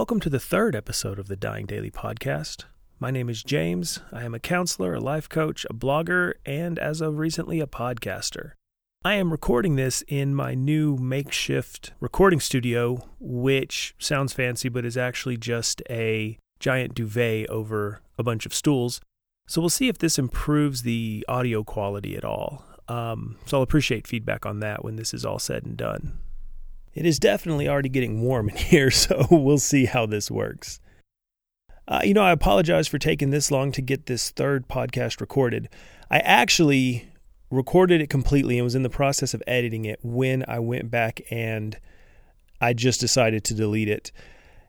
Welcome to the third episode of the Dying Daily podcast. My name is James. I am a counselor, a life coach, a blogger, and as of recently, a podcaster. I am recording this in my new makeshift recording studio, which sounds fancy but is actually just a giant duvet over a bunch of stools. So we'll see if this improves the audio quality at all. Um, so I'll appreciate feedback on that when this is all said and done. It is definitely already getting warm in here, so we'll see how this works. Uh, you know, I apologize for taking this long to get this third podcast recorded. I actually recorded it completely and was in the process of editing it when I went back and I just decided to delete it.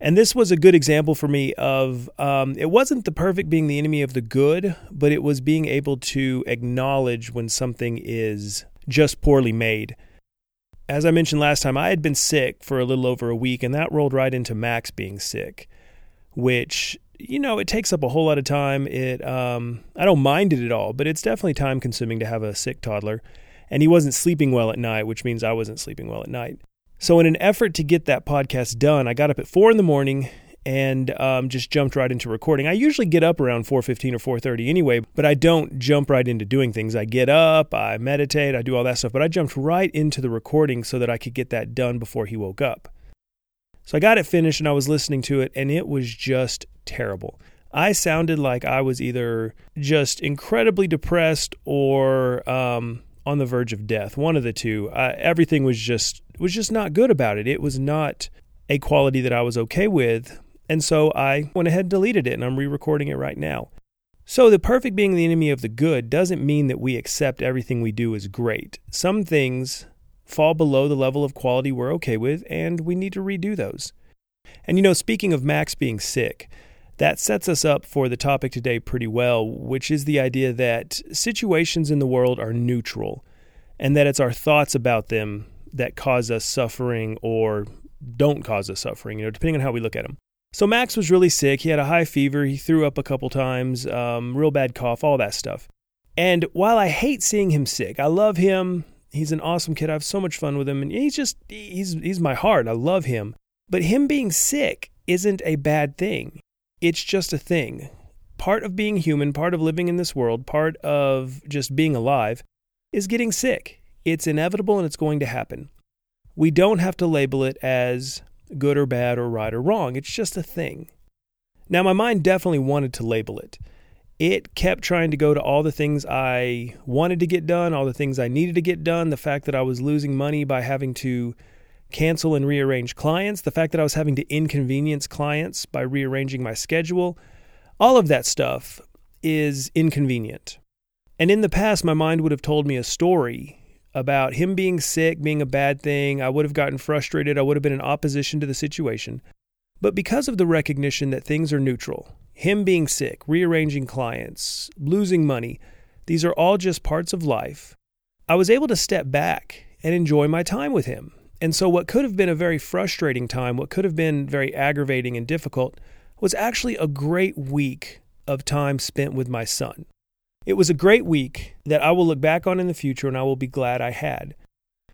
And this was a good example for me of um, it wasn't the perfect being the enemy of the good, but it was being able to acknowledge when something is just poorly made as I mentioned last time, I had been sick for a little over a week, and that rolled right into Max being sick, which you know it takes up a whole lot of time. It um, I don't mind it at all, but it's definitely time consuming to have a sick toddler, and he wasn't sleeping well at night, which means I wasn't sleeping well at night. So, in an effort to get that podcast done, I got up at four in the morning and um, just jumped right into recording. I usually get up around 4:15 or 4:30 anyway, but I don't jump right into doing things. I get up, I meditate, I do all that stuff, but I jumped right into the recording so that I could get that done before he woke up. So I got it finished and I was listening to it and it was just terrible. I sounded like I was either just incredibly depressed or um, on the verge of death. One of the two. Uh, everything was just was just not good about it. It was not a quality that I was okay with. And so I went ahead and deleted it, and I'm re recording it right now. So, the perfect being the enemy of the good doesn't mean that we accept everything we do as great. Some things fall below the level of quality we're okay with, and we need to redo those. And you know, speaking of Max being sick, that sets us up for the topic today pretty well, which is the idea that situations in the world are neutral, and that it's our thoughts about them that cause us suffering or don't cause us suffering, you know, depending on how we look at them. So Max was really sick. He had a high fever. He threw up a couple times, um, real bad cough, all that stuff. And while I hate seeing him sick, I love him. He's an awesome kid. I have so much fun with him, and he's just he's he's my heart. I love him. But him being sick isn't a bad thing. It's just a thing. Part of being human, part of living in this world, part of just being alive is getting sick. It's inevitable and it's going to happen. We don't have to label it as good or bad or right or wrong. It's just a thing. Now, my mind definitely wanted to label it. It kept trying to go to all the things I wanted to get done, all the things I needed to get done, the fact that I was losing money by having to cancel and rearrange clients, the fact that I was having to inconvenience clients by rearranging my schedule. All of that stuff is inconvenient. And in the past, my mind would have told me a story about him being sick being a bad thing. I would have gotten frustrated. I would have been in opposition to the situation. But because of the recognition that things are neutral, him being sick, rearranging clients, losing money, these are all just parts of life, I was able to step back and enjoy my time with him. And so, what could have been a very frustrating time, what could have been very aggravating and difficult, was actually a great week of time spent with my son. It was a great week that I will look back on in the future and I will be glad I had.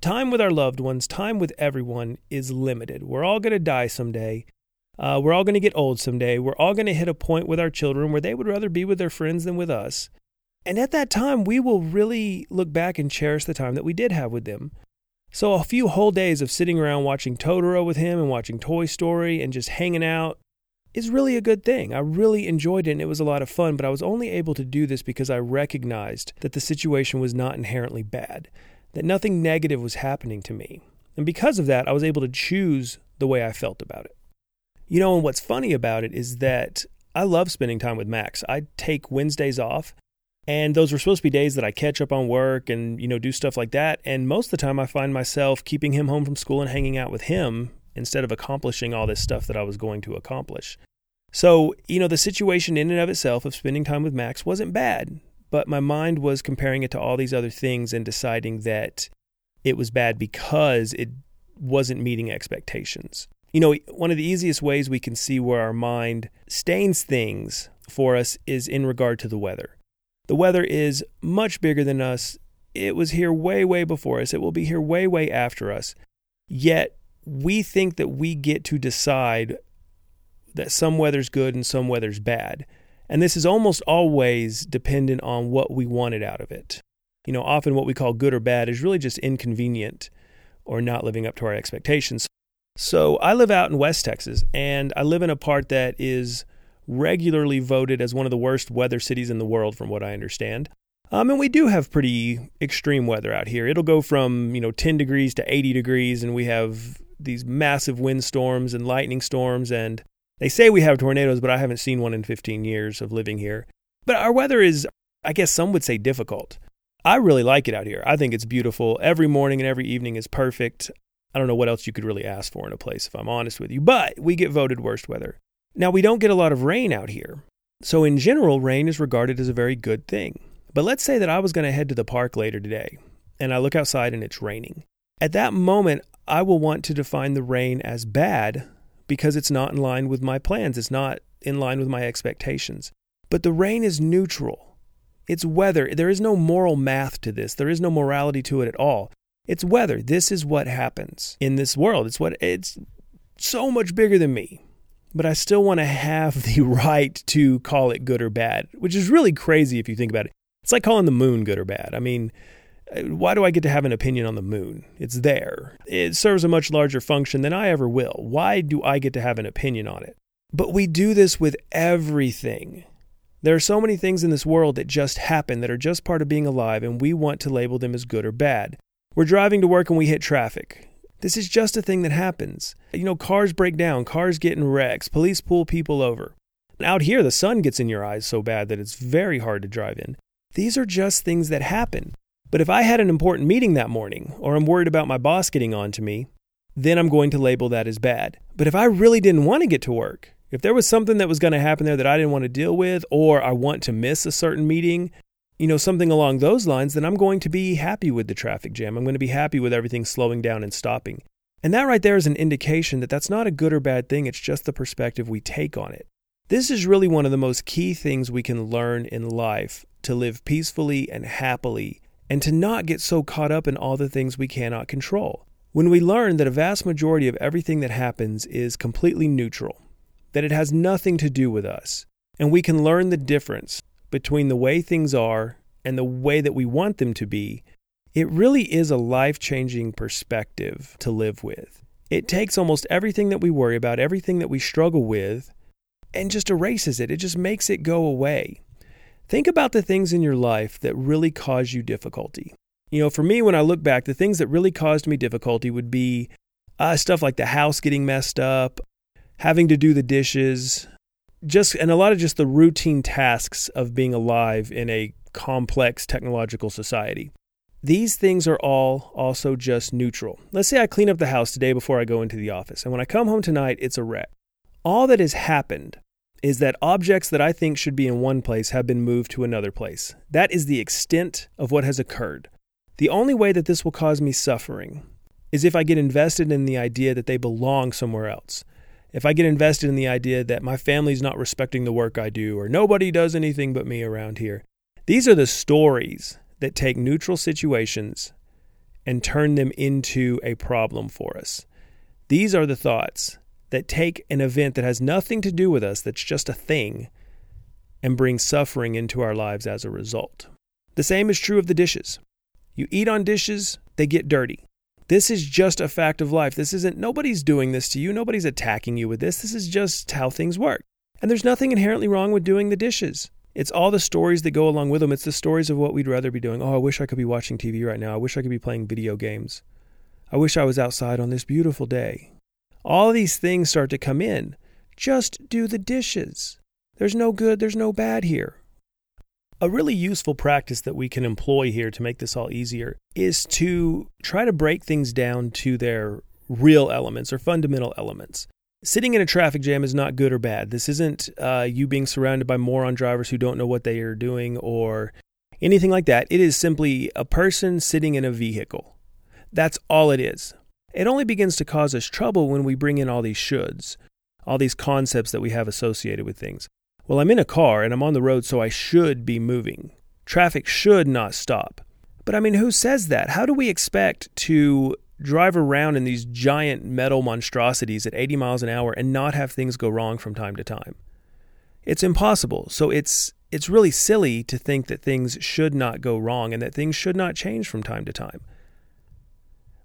Time with our loved ones, time with everyone is limited. We're all going to die someday. Uh, we're all going to get old someday. We're all going to hit a point with our children where they would rather be with their friends than with us. And at that time, we will really look back and cherish the time that we did have with them. So, a few whole days of sitting around watching Totoro with him and watching Toy Story and just hanging out is really a good thing. I really enjoyed it and it was a lot of fun, but I was only able to do this because I recognized that the situation was not inherently bad, that nothing negative was happening to me. And because of that, I was able to choose the way I felt about it. You know, and what's funny about it is that I love spending time with Max. I take Wednesdays off, and those were supposed to be days that I catch up on work and, you know, do stuff like that. And most of the time, I find myself keeping him home from school and hanging out with him instead of accomplishing all this stuff that I was going to accomplish. So, you know, the situation in and of itself of spending time with Max wasn't bad, but my mind was comparing it to all these other things and deciding that it was bad because it wasn't meeting expectations. You know, one of the easiest ways we can see where our mind stains things for us is in regard to the weather. The weather is much bigger than us. It was here way, way before us. It will be here way, way after us. Yet we think that we get to decide that some weather's good and some weather's bad. And this is almost always dependent on what we wanted out of it. You know, often what we call good or bad is really just inconvenient or not living up to our expectations. So I live out in West Texas, and I live in a part that is regularly voted as one of the worst weather cities in the world, from what I understand. Um, and we do have pretty extreme weather out here. It'll go from you know 10 degrees to 80 degrees, and we have these massive windstorms and lightning storms. And they say we have tornadoes, but I haven't seen one in 15 years of living here. But our weather is, I guess some would say, difficult. I really like it out here. I think it's beautiful. Every morning and every evening is perfect. I don't know what else you could really ask for in a place, if I'm honest with you. But we get voted worst weather. Now, we don't get a lot of rain out here. So, in general, rain is regarded as a very good thing. But let's say that I was going to head to the park later today, and I look outside and it's raining. At that moment, I will want to define the rain as bad because it's not in line with my plans. It's not in line with my expectations. But the rain is neutral. It's weather. There is no moral math to this. There is no morality to it at all. It's weather. This is what happens in this world. It's what it's so much bigger than me but I still want to have the right to call it good or bad, which is really crazy if you think about it. It's like calling the moon good or bad. I mean, why do I get to have an opinion on the moon? It's there. It serves a much larger function than I ever will. Why do I get to have an opinion on it? But we do this with everything. There are so many things in this world that just happen that are just part of being alive, and we want to label them as good or bad. We're driving to work and we hit traffic. This is just a thing that happens. You know, cars break down, cars get in wrecks, police pull people over. Out here, the sun gets in your eyes so bad that it's very hard to drive in. These are just things that happen. But if I had an important meeting that morning, or I'm worried about my boss getting on to me, then I'm going to label that as bad. But if I really didn't want to get to work, if there was something that was going to happen there that I didn't want to deal with, or I want to miss a certain meeting, you know, something along those lines, then I'm going to be happy with the traffic jam. I'm going to be happy with everything slowing down and stopping. And that right there is an indication that that's not a good or bad thing, it's just the perspective we take on it. This is really one of the most key things we can learn in life to live peacefully and happily and to not get so caught up in all the things we cannot control. When we learn that a vast majority of everything that happens is completely neutral, that it has nothing to do with us, and we can learn the difference between the way things are and the way that we want them to be, it really is a life changing perspective to live with. It takes almost everything that we worry about, everything that we struggle with, and just erases it. It just makes it go away. Think about the things in your life that really cause you difficulty. You know, for me, when I look back, the things that really caused me difficulty would be uh, stuff like the house getting messed up, having to do the dishes, just and a lot of just the routine tasks of being alive in a complex technological society. These things are all also just neutral. Let's say I clean up the house today before I go into the office, and when I come home tonight, it's a wreck. All that has happened is that objects that I think should be in one place have been moved to another place. That is the extent of what has occurred. The only way that this will cause me suffering is if I get invested in the idea that they belong somewhere else if I get invested in the idea that my family's not respecting the work I do or nobody does anything but me around here, these are the stories that take neutral situations and turn them into a problem for us. These are the thoughts that take an event that has nothing to do with us, that's just a thing, and bring suffering into our lives as a result. The same is true of the dishes. You eat on dishes, they get dirty. This is just a fact of life. This isn't, nobody's doing this to you. Nobody's attacking you with this. This is just how things work. And there's nothing inherently wrong with doing the dishes. It's all the stories that go along with them. It's the stories of what we'd rather be doing. Oh, I wish I could be watching TV right now. I wish I could be playing video games. I wish I was outside on this beautiful day. All these things start to come in. Just do the dishes. There's no good, there's no bad here. A really useful practice that we can employ here to make this all easier is to try to break things down to their real elements or fundamental elements. Sitting in a traffic jam is not good or bad. This isn't uh, you being surrounded by moron drivers who don't know what they are doing or anything like that. It is simply a person sitting in a vehicle. That's all it is. It only begins to cause us trouble when we bring in all these shoulds, all these concepts that we have associated with things. Well, I'm in a car and I'm on the road, so I should be moving. Traffic should not stop. But I mean, who says that? How do we expect to drive around in these giant metal monstrosities at 80 miles an hour and not have things go wrong from time to time. It's impossible. So it's it's really silly to think that things should not go wrong and that things should not change from time to time.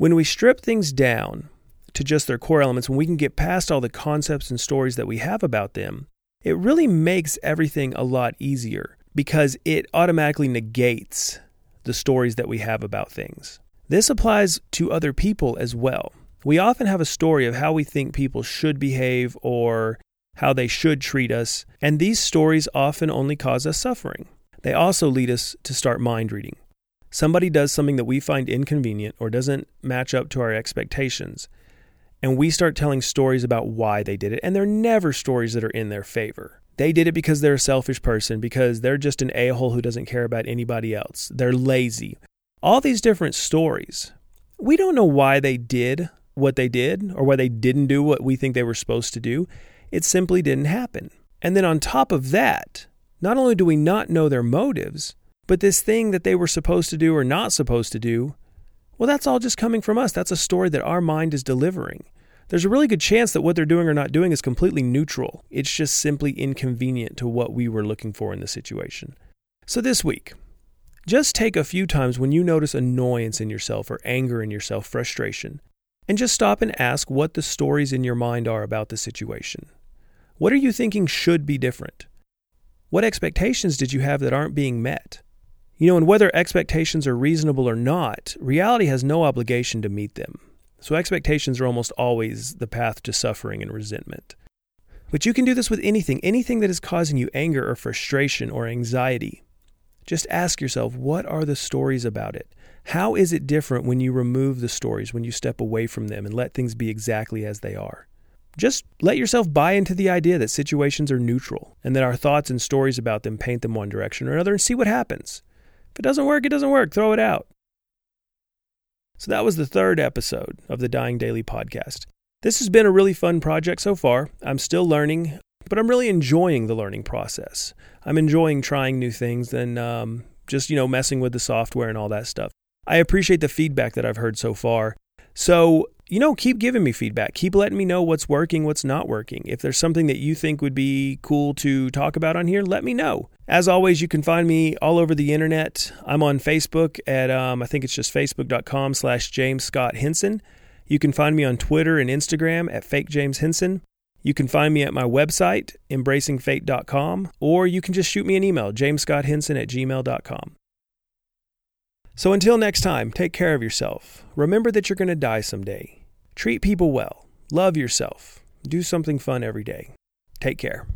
When we strip things down to just their core elements, when we can get past all the concepts and stories that we have about them, it really makes everything a lot easier because it automatically negates the stories that we have about things. This applies to other people as well. We often have a story of how we think people should behave or how they should treat us, and these stories often only cause us suffering. They also lead us to start mind reading. Somebody does something that we find inconvenient or doesn't match up to our expectations, and we start telling stories about why they did it, and they're never stories that are in their favor. They did it because they're a selfish person, because they're just an a hole who doesn't care about anybody else. They're lazy. All these different stories. We don't know why they did what they did or why they didn't do what we think they were supposed to do. It simply didn't happen. And then on top of that, not only do we not know their motives, but this thing that they were supposed to do or not supposed to do, well, that's all just coming from us. That's a story that our mind is delivering. There's a really good chance that what they're doing or not doing is completely neutral. It's just simply inconvenient to what we were looking for in the situation. So this week, just take a few times when you notice annoyance in yourself or anger in yourself, frustration, and just stop and ask what the stories in your mind are about the situation. What are you thinking should be different? What expectations did you have that aren't being met? You know, and whether expectations are reasonable or not, reality has no obligation to meet them. So expectations are almost always the path to suffering and resentment. But you can do this with anything, anything that is causing you anger or frustration or anxiety. Just ask yourself, what are the stories about it? How is it different when you remove the stories, when you step away from them and let things be exactly as they are? Just let yourself buy into the idea that situations are neutral and that our thoughts and stories about them paint them one direction or another and see what happens. It doesn't work, it doesn't work. Throw it out. So that was the third episode of the Dying Daily podcast. This has been a really fun project so far. I'm still learning, but I'm really enjoying the learning process. I'm enjoying trying new things and um, just, you know, messing with the software and all that stuff. I appreciate the feedback that I've heard so far. So you know, keep giving me feedback. Keep letting me know what's working, what's not working. If there's something that you think would be cool to talk about on here, let me know. As always, you can find me all over the internet. I'm on Facebook at, um, I think it's just facebook.com slash James Scott Henson. You can find me on Twitter and Instagram at Fake James Henson. You can find me at my website, embracingfate.com, or you can just shoot me an email, jamesscotthenson at gmail.com. So until next time, take care of yourself. Remember that you're going to die someday. Treat people well. Love yourself. Do something fun every day. Take care.